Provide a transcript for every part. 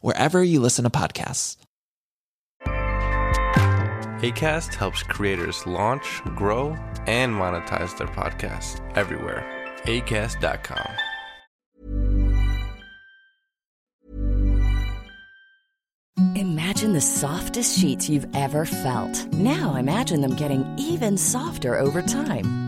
wherever you listen to podcasts. ACAST helps creators launch, grow, and monetize their podcasts everywhere. ACAST.com. Imagine the softest sheets you've ever felt. Now imagine them getting even softer over time.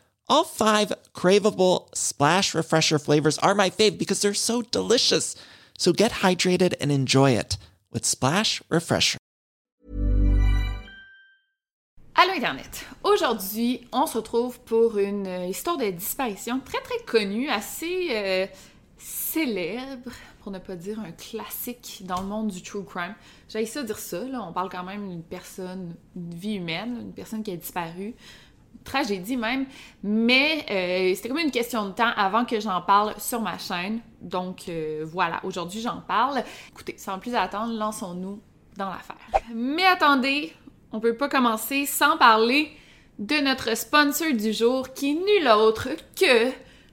All five craveable Splash Refresher flavors are my fave because they're so delicious. So get hydrated and enjoy it with Splash Refresher. Allô Internet! Aujourd'hui, on se retrouve pour une histoire de disparition très très connue, assez euh, célèbre, pour ne pas dire un classique dans le monde du true crime. J'ai ça dire ça, là. on parle quand même d'une personne, une vie humaine, une personne qui a disparu, tragédie même, mais euh, c'était comme une question de temps avant que j'en parle sur ma chaîne. Donc euh, voilà, aujourd'hui j'en parle. Écoutez, sans plus attendre, lançons-nous dans l'affaire. Mais attendez, on peut pas commencer sans parler de notre sponsor du jour qui est nul autre que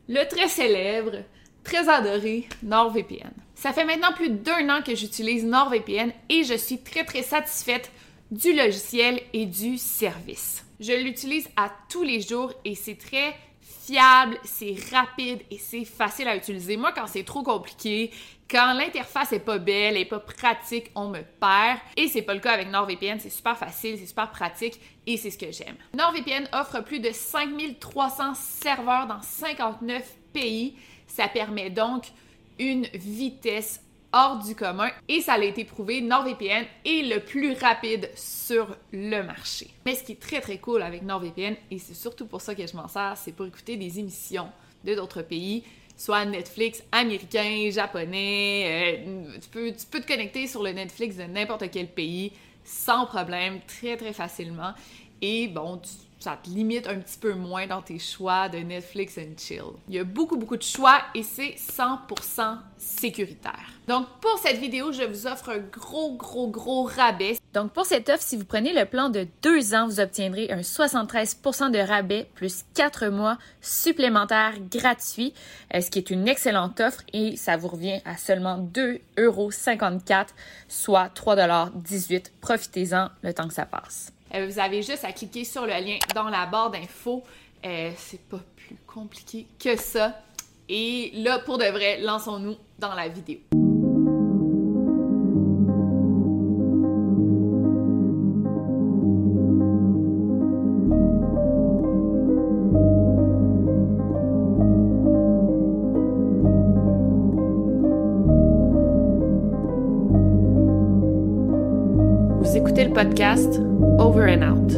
le très célèbre, très adoré NordVPN. Ça fait maintenant plus d'un an que j'utilise NordVPN et je suis très très satisfaite du logiciel et du service. Je l'utilise à tous les jours et c'est très fiable, c'est rapide et c'est facile à utiliser. Moi, quand c'est trop compliqué, quand l'interface est pas belle, et pas pratique, on me perd. Et c'est pas le cas avec NordVPN, c'est super facile, c'est super pratique et c'est ce que j'aime. NordVPN offre plus de 5300 serveurs dans 59 pays. Ça permet donc une vitesse hors du commun et ça a été prouvé, NordVPN est le plus rapide sur le marché. Mais ce qui est très très cool avec NordVPN, et c'est surtout pour ça que je m'en sers, c'est pour écouter des émissions de d'autres pays, soit Netflix américain, japonais, euh, tu, peux, te connecter sur le Netflix de n'importe quel pays sans problème, très très facilement. Et bon, tu ça te limite un petit peu moins dans tes choix de Netflix and chill. Il y a beaucoup, beaucoup de choix et c'est 100% sécuritaire. Donc, pour cette vidéo, je vous offre un gros, gros, gros rabais. Donc, pour cette offre, si vous prenez le plan de deux ans, vous obtiendrez un 73% de rabais plus quatre mois supplémentaires gratuits, euh, ce qui est une excellente offre et ça vous revient à seulement 2,54 soit 3,18 Profitez-en le temps que ça passe. Euh, vous avez juste à cliquer sur le lien dans la barre d'infos. Euh, c'est pas plus compliqué que ça. Et là, pour de vrai, lançons-nous dans la vidéo. « écouté le podcast Over and Out.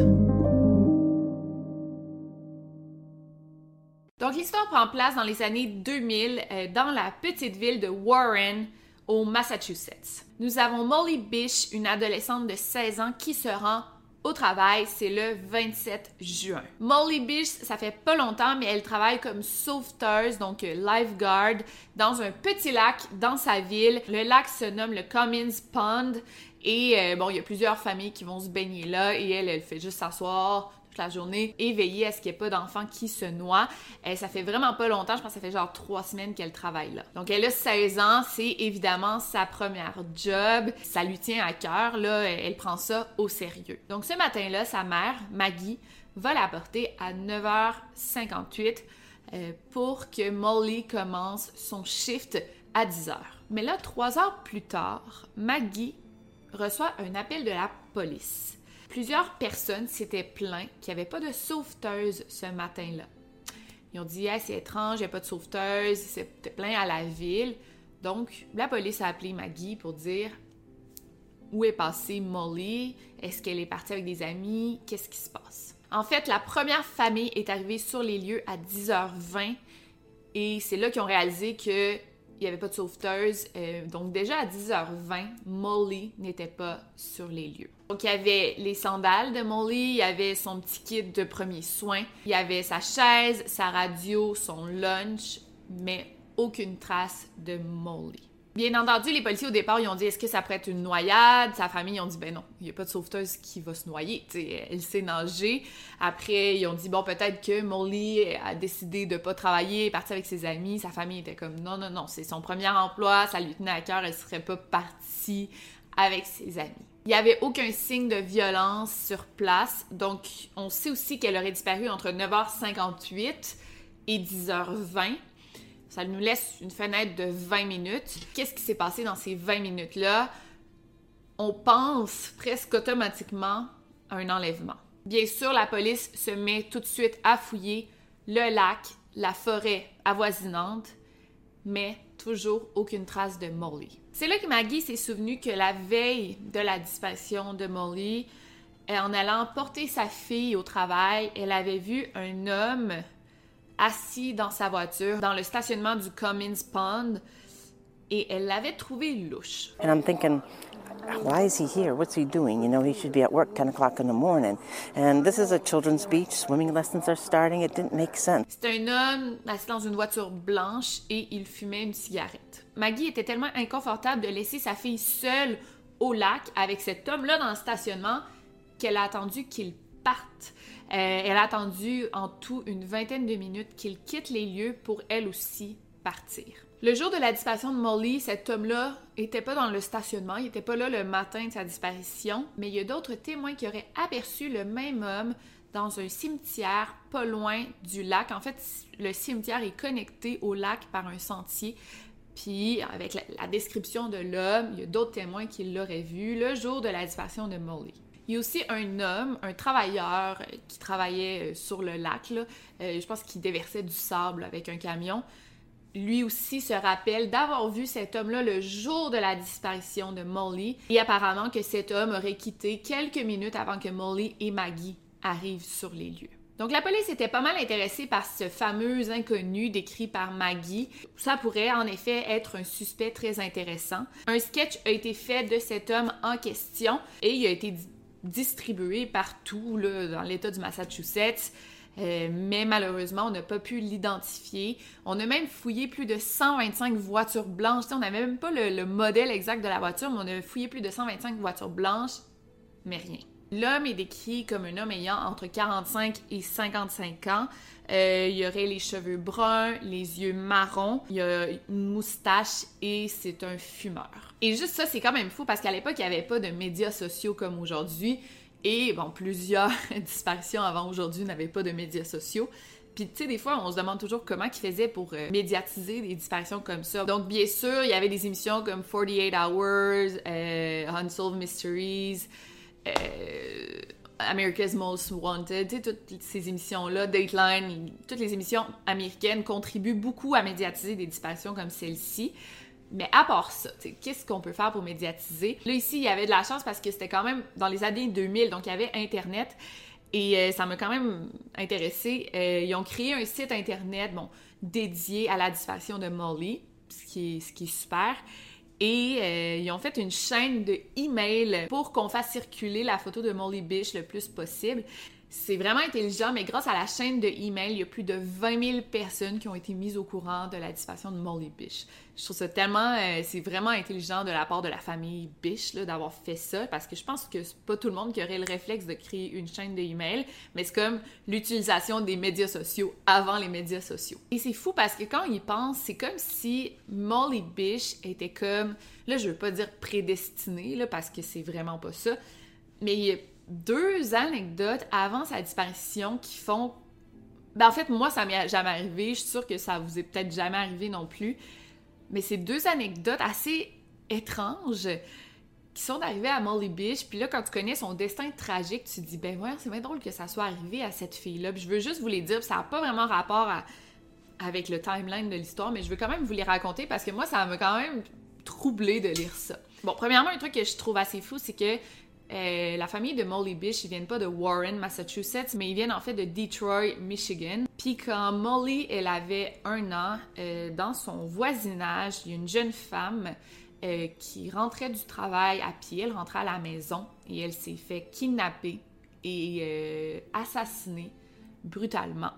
Donc l'histoire prend place dans les années 2000 euh, dans la petite ville de Warren au Massachusetts. Nous avons Molly Bish, une adolescente de 16 ans qui se rend au travail, c'est le 27 juin. Molly Bish, ça fait pas longtemps, mais elle travaille comme sauveteuse, donc lifeguard, dans un petit lac dans sa ville. Le lac se nomme le Commons Pond. Et euh, bon, il y a plusieurs familles qui vont se baigner là et elle, elle fait juste s'asseoir toute la journée et veiller à ce qu'il n'y ait pas d'enfants qui se noient. Euh, ça fait vraiment pas longtemps, je pense que ça fait genre trois semaines qu'elle travaille là. Donc elle a 16 ans, c'est évidemment sa première job, ça lui tient à cœur, là, elle prend ça au sérieux. Donc ce matin-là, sa mère, Maggie, va la porter à 9h58 euh, pour que Molly commence son shift à 10h. Mais là, trois heures plus tard, Maggie reçoit un appel de la police. Plusieurs personnes s'étaient plaintes qu'il n'y avait pas de sauveteuse ce matin-là. Ils ont dit c'est étrange, il n'y a pas de sauveteuse, c'était plein à la ville. Donc, la police a appelé Maggie pour dire où est passée Molly, est-ce qu'elle est partie avec des amis, qu'est-ce qui se passe? En fait, la première famille est arrivée sur les lieux à 10h20 et c'est là qu'ils ont réalisé que il n'y avait pas de sauveteuse. Euh, donc déjà à 10h20, Molly n'était pas sur les lieux. Donc il y avait les sandales de Molly, il y avait son petit kit de premiers soins, il y avait sa chaise, sa radio, son lunch, mais aucune trace de Molly. Bien entendu, les policiers au départ, ils ont dit est-ce que ça pourrait être une noyade? Sa famille, ils ont dit ben non, il n'y a pas de sauveteuse qui va se noyer. elle sait nager. Après, ils ont dit bon, peut-être que Molly a décidé de pas travailler, est partie avec ses amis. Sa famille était comme non, non, non, c'est son premier emploi, ça lui tenait à cœur, elle serait pas partie avec ses amis. Il n'y avait aucun signe de violence sur place, donc on sait aussi qu'elle aurait disparu entre 9h58 et 10h20. Ça nous laisse une fenêtre de 20 minutes. Qu'est-ce qui s'est passé dans ces 20 minutes-là? On pense presque automatiquement à un enlèvement. Bien sûr, la police se met tout de suite à fouiller le lac, la forêt avoisinante, mais toujours aucune trace de Molly. C'est là que Maggie s'est souvenue que la veille de la disparition de Molly, en allant porter sa fille au travail, elle avait vu un homme assis dans sa voiture dans le stationnement du Cummins Pond et elle l'avait trouvé louche. And I'm thinking, why is he here? What's he doing? You know, he should be at work 10 o'clock in the morning. And this is a children's beach. Swimming lessons are starting. It didn't make sense. C'est un homme assis dans une voiture blanche et il fumait une cigarette. Maggie était tellement inconfortable de laisser sa fille seule au lac avec cet homme-là dans le stationnement qu'elle a attendu qu'il parte. Euh, elle a attendu en tout une vingtaine de minutes qu'il quitte les lieux pour elle aussi partir. Le jour de la disparition de Molly, cet homme-là était pas dans le stationnement, il était pas là le matin de sa disparition, mais il y a d'autres témoins qui auraient aperçu le même homme dans un cimetière pas loin du lac. En fait, le cimetière est connecté au lac par un sentier. Puis, avec la, la description de l'homme, il y a d'autres témoins qui l'auraient vu le jour de la disparition de Molly. Il y a aussi un homme, un travailleur euh, qui travaillait euh, sur le lac. Euh, je pense qu'il déversait du sable avec un camion. Lui aussi se rappelle d'avoir vu cet homme-là le jour de la disparition de Molly et apparemment que cet homme aurait quitté quelques minutes avant que Molly et Maggie arrivent sur les lieux. Donc la police était pas mal intéressée par ce fameux inconnu décrit par Maggie. Ça pourrait en effet être un suspect très intéressant. Un sketch a été fait de cet homme en question et il a été distribué partout là, dans l'État du Massachusetts. Euh, mais malheureusement, on n'a pas pu l'identifier. On a même fouillé plus de 125 voitures blanches. on n'avait même pas le, modèle exact de la voiture, mais on a fouillé plus de 125 voitures blanches, mais rien. L'homme est décrit comme un homme ayant entre 45 et 55 ans. Euh, il y aurait les cheveux bruns, les yeux marrons, il a une moustache et c'est un fumeur. Et juste ça, c'est quand même fou parce qu'à l'époque, il n'y avait pas de médias sociaux comme aujourd'hui. Et bon, plusieurs disparitions avant aujourd'hui n'avaient pas de médias sociaux. Puis, tu sais, des fois, on se demande toujours comment ils faisaient pour euh, médiatiser des disparitions comme ça. Donc, bien sûr, il y avait des émissions comme 48 Hours, euh, Unsolved Mysteries, euh, America's Most Wanted, toutes ces émissions-là, Dateline, toutes les émissions américaines contribuent beaucoup à médiatiser des disparitions comme celle-ci. Mais à part ça, qu'est-ce qu'on peut faire pour médiatiser? Là, ici, il y avait de la chance parce que c'était quand même dans les années 2000, donc il y avait Internet. Et euh, ça m'a quand même intéressé. Euh, ils ont créé un site Internet bon, dédié à la disparition de Molly, ce qui est super. Et euh, ils ont fait une chaîne de emails pour qu'on fasse circuler la photo de Molly Bish le plus possible. C'est vraiment intelligent, mais grâce à la chaîne de email, il y a plus de 20 000 personnes qui ont été mises au courant de la disparition de Molly Bish. Je trouve ça tellement, euh, c'est vraiment intelligent de la part de la famille Bish d'avoir fait ça, parce que je pense que c'est pas tout le monde qui aurait le réflexe de créer une chaîne de email, mais c'est comme l'utilisation des médias sociaux avant les médias sociaux. Et c'est fou parce que quand on y pense, c'est comme si Molly Bish était comme, là je veux pas dire prédestinée, parce que c'est vraiment pas ça, mais deux anecdotes avant sa disparition qui font. Ben, en fait, moi, ça m'est jamais arrivé. Je suis sûre que ça vous est peut-être jamais arrivé non plus. Mais c'est deux anecdotes assez étranges qui sont arrivées à Molly Bish. Puis là, quand tu connais son destin tragique, tu te dis, ben ouais, c'est bien drôle que ça soit arrivé à cette fille-là. Puis je veux juste vous les dire, ça n'a pas vraiment rapport avec le timeline de l'histoire, mais je veux quand même vous les raconter parce que moi, ça m'a quand même troublé de lire ça. Bon, premièrement, un truc que je trouve assez fou, c'est que euh, la famille de Molly Bish, ils viennent pas de Warren, Massachusetts, mais ils viennent en fait de Detroit, Michigan. Puis quand Molly, elle avait un an, euh, dans son voisinage, il y a une jeune femme euh, qui rentrait du travail à pied, elle rentrait à la maison et elle s'est fait kidnapper et assassiner brutalement.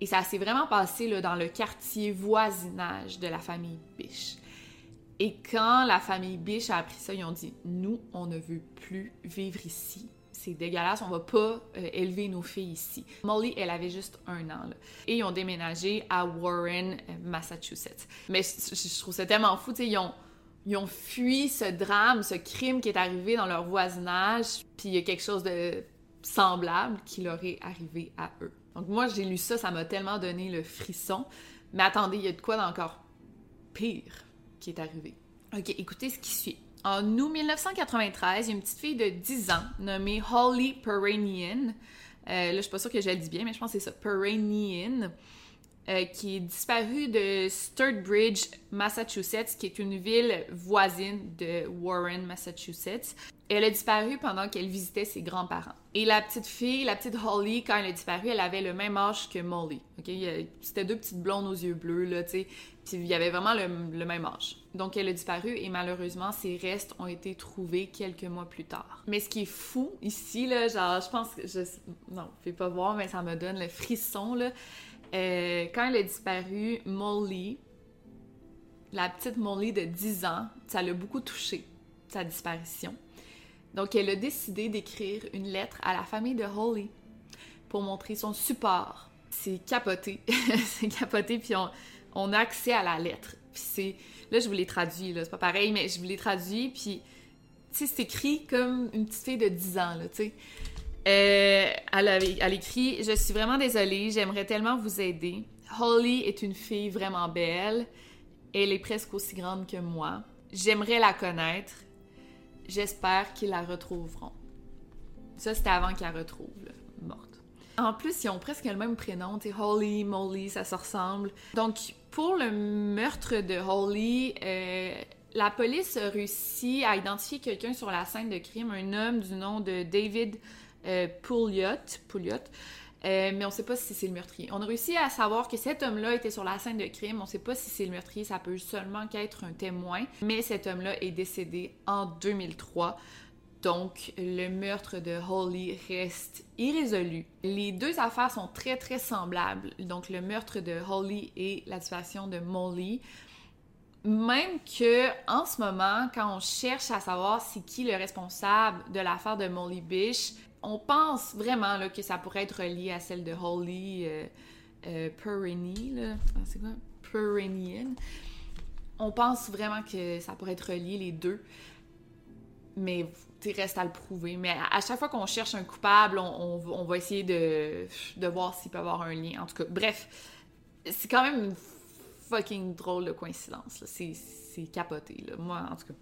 Et ça s'est vraiment passé là, dans le quartier voisinage de la famille Bish. Et quand la famille Bish a appris ça, ils ont dit Nous, on ne veut plus vivre ici. C'est dégueulasse, on va pas euh, élever nos filles ici. Molly, elle avait juste un an. Et ils ont déménagé à Warren, euh, Massachusetts. Mais je, trouve ça tellement fou, tu ils ont, ils ont fui ce drame, ce crime qui est arrivé dans leur voisinage, puis il y a quelque chose de semblable qui leur est arrivé à eux. Donc moi, j'ai lu ça, ça m'a tellement donné le frisson. Mais attendez, il y a de quoi d'encore pire qui est arrivé. Ok, écoutez ce qui suit. En août 1993, il y a une petite fille de 10 ans nommée Holly Peranian. Euh, là, je suis pas sûre que je le dis bien, mais je pense que c'est ça, Peranian, euh, qui est disparue de Sturtbridge, Massachusetts, qui est une ville voisine de Warren, Massachusetts. Elle a disparu pendant qu'elle visitait ses grands-parents. Et la petite fille, la petite Holly, quand elle a disparu, elle avait le même âge que Molly. C'était deux petites blondes aux yeux bleus, là, tu sais. Il y avait vraiment le, même âge. Donc elle a disparu et malheureusement, ses restes ont été trouvés quelques mois plus tard. Mais ce qui est fou ici, là, genre, je pense que... Je, non, je vais pas voir, mais ça me donne le frisson, là. Euh, quand elle a disparu, Molly, la petite Molly de 10 ans, ça l'a beaucoup touché, sa disparition. Donc, elle a décidé d'écrire une lettre à la famille de Holly pour montrer son support. C'est capoté. c'est capoté, puis on, a accès à la lettre. Puis c'est... Là, je vous l'ai traduit, là, c'est pas pareil, mais je vous l'ai traduit, puis... Tu sais, c'est écrit comme une petite fille de 10 ans, là, tu sais. Euh, elle, elle écrit Je suis vraiment désolée, j'aimerais tellement vous aider. Holly est une fille vraiment belle. Elle est presque aussi grande que moi. J'aimerais la connaître. J'espère qu'ils la retrouveront. Ça, c'était avant qu'elle retrouve, morte. En plus, ils ont presque le même prénom, tu Holly, Molly, ça se ressemble. Donc, pour le meurtre de Holly, euh, la police a réussi à identifier quelqu'un sur la scène de crime, un homme du nom de David euh, Pouliot, euh, mais on ne sait pas si c'est le meurtrier. On a réussi à savoir que cet homme-là était sur la scène de crime. On ne sait pas si c'est le meurtrier, ça peut seulement qu'être un témoin. Mais cet homme-là est décédé en 2003. Donc, le meurtre de Holly reste irrésolu. Les deux affaires sont très, très semblables. Donc, le meurtre de Holly et la situation de Molly. Même que, en ce moment, quand on cherche à savoir c'est qui le responsable de l'affaire de Molly Bish, on pense vraiment là, que ça pourrait être relié à celle de Holly euh, euh. Ah, c'est quoi? On pense vraiment que ça pourrait être relié les deux. Mais il reste à le prouver. Mais à, chaque fois qu'on cherche un coupable, on, va essayer de, voir s'il peut avoir un lien. En tout cas, bref, c'est quand même une fucking drôle de coïncidence. C'est capoté. Moi, en tout cas.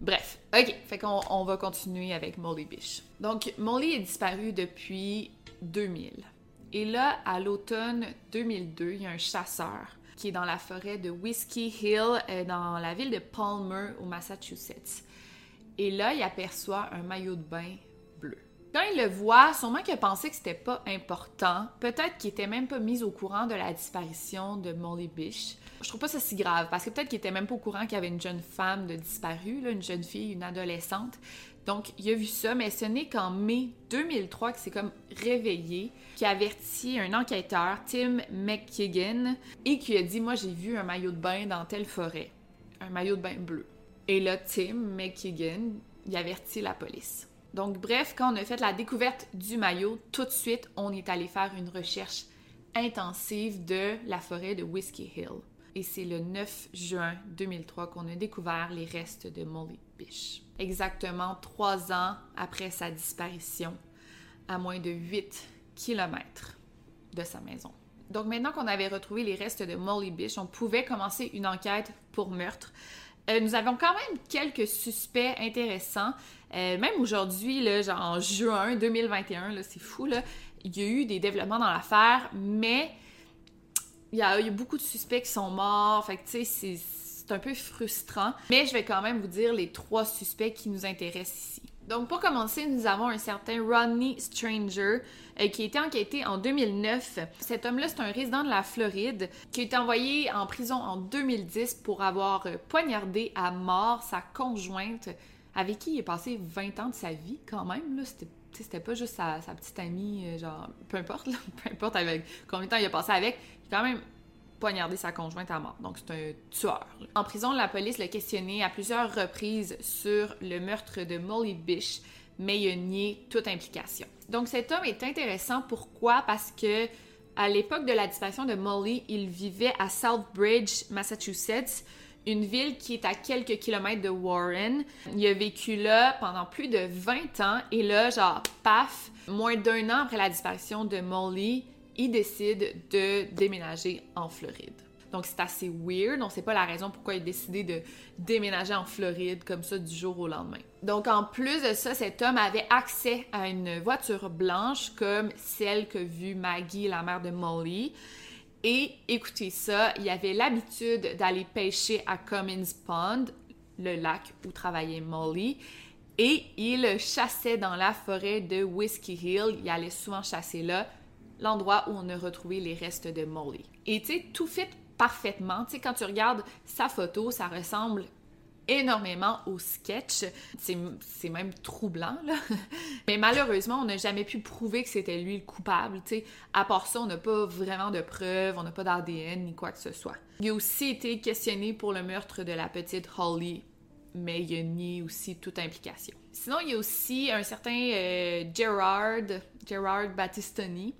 Bref, ok, fait qu'on on va continuer avec Molly Bish. Donc, Molly est disparue depuis 2000. Et là, à l'automne 2002, il y a un chasseur qui est dans la forêt de Whiskey Hill, euh, dans la ville de Palmer, au Massachusetts. Et là, il aperçoit un maillot de bain bleu. Quand il le voit, sûrement qu'il a pensé que c'était pas important. Peut-être qu'il était même pas mis au courant de la disparition de Molly Bish. Je trouve pas ça si grave, parce que peut-être qu'il était même pas au courant qu'il y avait une jeune femme de disparue, une jeune fille, une adolescente. Donc, il a vu ça, mais ce n'est qu'en mai 2003 qu'il s'est comme réveillé, qui a averti un enquêteur, Tim McKigan, et qui a dit Moi, j'ai vu un maillot de bain dans telle forêt. Un maillot de bain bleu. Et là, Tim McKigan, il avertit la police. Donc, bref, quand on a fait la découverte du maillot, tout de suite, on est allé faire une recherche intensive de la forêt de Whiskey Hill. Et c'est le 9 juin 2003 qu'on a découvert les restes de Molly Bish. Exactement trois ans après sa disparition, à moins de 8 kilomètres de sa maison. Donc maintenant qu'on avait retrouvé les restes de Molly Bish, on pouvait commencer une enquête pour meurtre. Euh, nous avons quand même quelques suspects intéressants. Euh, même aujourd'hui, genre en juin 2021, c'est fou, là, il y a eu des développements dans l'affaire, mais il y, a, beaucoup de suspects qui sont morts. Fait que, c'est un peu frustrant. Mais je vais quand même vous dire les trois suspects qui nous intéressent ici. Donc, pour commencer, nous avons un certain Rodney Stranger euh, qui a été enquêté en 2009. Cet homme-là, c'est un résident de la Floride qui a été envoyé en prison en 2010 pour avoir euh, poignardé à mort sa conjointe avec qui il a passé 20 ans de sa vie quand même. C'était pas juste sa, petite amie, euh, genre, peu importe, là, peu importe avec combien de temps il a passé avec, il quand même poignardé sa conjointe à mort. Donc, c'est un tueur. En prison, la police l'a questionné à plusieurs reprises sur le meurtre de Molly Bish, mais il a nié toute implication. Donc, cet homme est intéressant. Pourquoi? Parce que à l'époque de la disparition de Molly, il vivait à Southbridge, Massachusetts, une ville qui est à quelques kilomètres de Warren. Il a vécu là pendant plus de 20 ans et là, genre, paf, moins d'un an après la disparition de Molly, il décide de déménager en Floride. Donc c'est assez weird, on sait pas la raison pourquoi il a décidé de déménager en Floride comme ça du jour au lendemain. Donc en plus de ça, cet homme avait accès à une voiture blanche comme celle que vit Maggie, la mère de Molly. Et écoutez ça, il avait l'habitude d'aller pêcher à Cummins Pond, le lac où travaillait Molly, et il chassait dans la forêt de Whiskey Hill. Il allait souvent chasser là, l'endroit où on a retrouvé les restes de Molly. Et tu sais, tout fit parfaitement. Tu sais, quand tu regardes sa photo, ça ressemble énormément au sketch. C'est même troublant, là. Mais malheureusement, on n'a jamais pu prouver que c'était lui le coupable, tu sais. À part ça, on n'a pas vraiment de preuves, on n'a pas d'ADN ni quoi que ce soit. Il a aussi été questionné pour le meurtre de la petite Holly, mais il a nié aussi toute implication. Sinon, il y a aussi un certain euh, Gerard, Gerard Battistoni,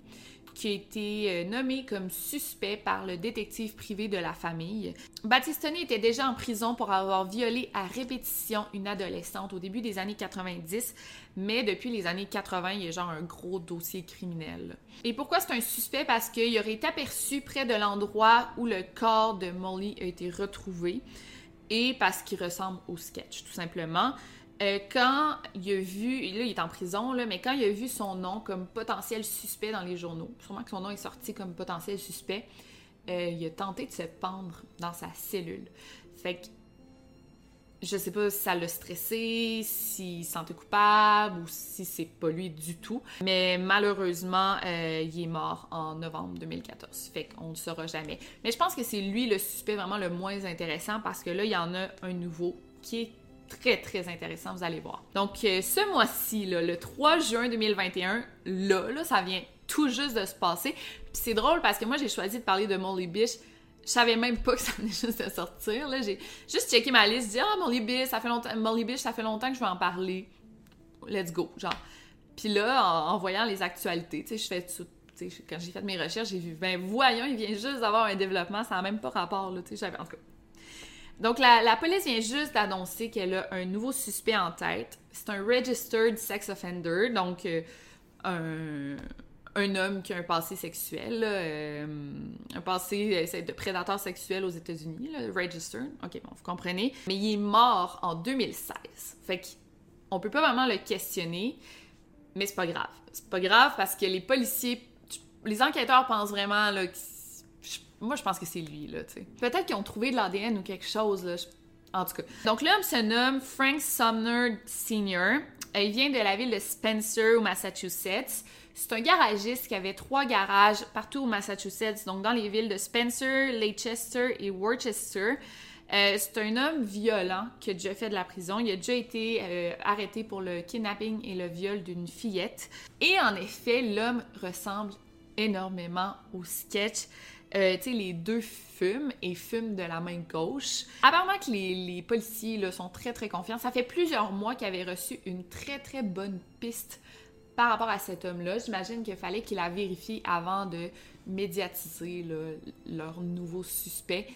qui a été euh, nommé comme suspect par le détective privé de la famille. Battistoni était déjà en prison pour avoir violé à répétition une adolescente au début des années 90, mais depuis les années 80, il y a genre un gros dossier criminel. Et pourquoi c'est un suspect? Parce qu'il aurait été aperçu près de l'endroit où le corps de Molly a été retrouvé et parce qu'il ressemble au sketch, tout simplement. Euh, quand il a vu, là il est en prison, là, mais quand il a vu son nom comme potentiel suspect dans les journaux, sûrement que son nom est sorti comme potentiel suspect, euh, il a tenté de se pendre dans sa cellule. Fait que je sais pas si ça l'a stressé, s'il se sentait coupable ou si c'est pas lui du tout. Mais malheureusement, euh, il est mort en novembre 2014. Fait qu'on ne saura jamais. Mais je pense que c'est lui le suspect vraiment le moins intéressant parce que là, il y en a un nouveau qui est très, très intéressant, vous allez voir. Donc, euh, ce mois-ci, le 3 juin 2021, là, ça vient tout juste de se passer. Puis c'est drôle parce que moi, j'ai choisi de parler de Molly Bish. Je savais même pas que ça venait juste de sortir. J'ai juste checké ma liste, dit Ah, Molly Bish, ça fait longtemps, Molly Bish, ça fait longtemps que je veux en parler. Let's go, genre. Puis là, en, voyant les actualités, tu sais, je fais tout quand j'ai fait mes recherches, j'ai vu, ben voyons, il vient juste d'avoir un développement, ça n'a même pas rapport, tu sais, j'avais, en tout cas, donc, la, police vient juste d'annoncer qu'elle a un nouveau suspect en tête. C'est un registered sex offender, donc euh, un, homme qui a un passé sexuel, euh, un passé euh, de prédateur sexuel aux États-Unis, registered. Ok, bon, vous comprenez. Mais il est mort en 2016. Fait qu'on peut pas vraiment le questionner, mais c'est pas grave. C'est pas grave parce que les policiers, les enquêteurs pensent vraiment là, je- moi, je pense que c'est lui, là, tu sais. Peut-être qu'ils ont trouvé de l'ADN ou quelque chose, là. En tout cas. Donc, l'homme se nomme Frank Sumner Sr. Il vient de la ville de Spencer, au Massachusetts. C'est un garagiste qui avait trois garages partout au Massachusetts, donc dans les villes de Spencer, Leicester et Worcester. Euh, c'est un homme violent qui a déjà fait de la prison. Il a déjà été euh, arrêté pour le kidnapping et le viol d'une fillette. Et en effet, l'homme ressemble énormément au sketch. Euh, les deux fument et fument de la main gauche. Apparemment que les, policiers sont très très confiants. Ça fait plusieurs mois qu'ils avaient reçu une très très bonne piste par rapport à cet homme-là. J'imagine qu'il fallait qu'il la vérifie avant de médiatiser leur nouveau suspect.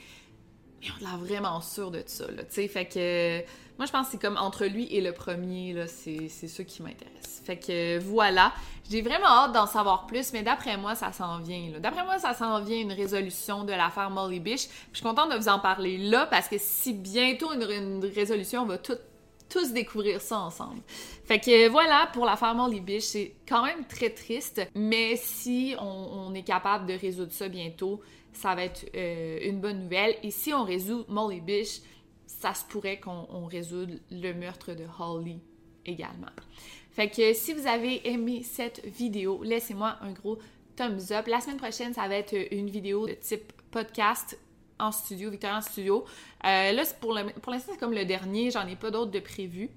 Mais on a l'air vraiment sûr de ça. Fait que, moi, je pense que c'est comme entre lui et le premier, là, c'est ça qui m'intéresse. Fait que, voilà. J'ai vraiment hâte d'en savoir plus, mais d'après moi, ça s'en vient. D'après moi, ça s'en vient une résolution de l'affaire Molly Bish. Je suis contente de vous en parler là, parce que si bientôt une, une résolution, on va tous découvrir ça ensemble. Fait que voilà, pour l'affaire Molly Bish, c'est quand même très triste, mais si on, on est capable de résoudre ça bientôt, ça va être euh, une bonne nouvelle. Et si on résout Molly Bish, ça se pourrait qu'on on résoudre le meurtre de Holly également. Fait que si vous avez aimé cette vidéo, laissez-moi un gros thumbs up. La semaine prochaine, ça va être une vidéo de type podcast en studio, Victoria en studio. Euh, là, pour le- pour l'instant, c'est comme le dernier, j'en ai pas d'autres de prévus.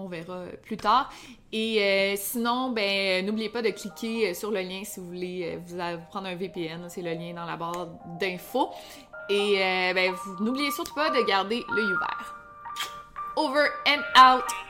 On verra euh, plus tard. Et euh, sinon, ben, n'oubliez pas de cliquer euh, sur le lien si vous voulez euh, vous, prendre un VPN. C'est le lien dans la barre d'infos. Et euh, ben, n'oubliez surtout pas de garder l'œil ouvert. Over and out!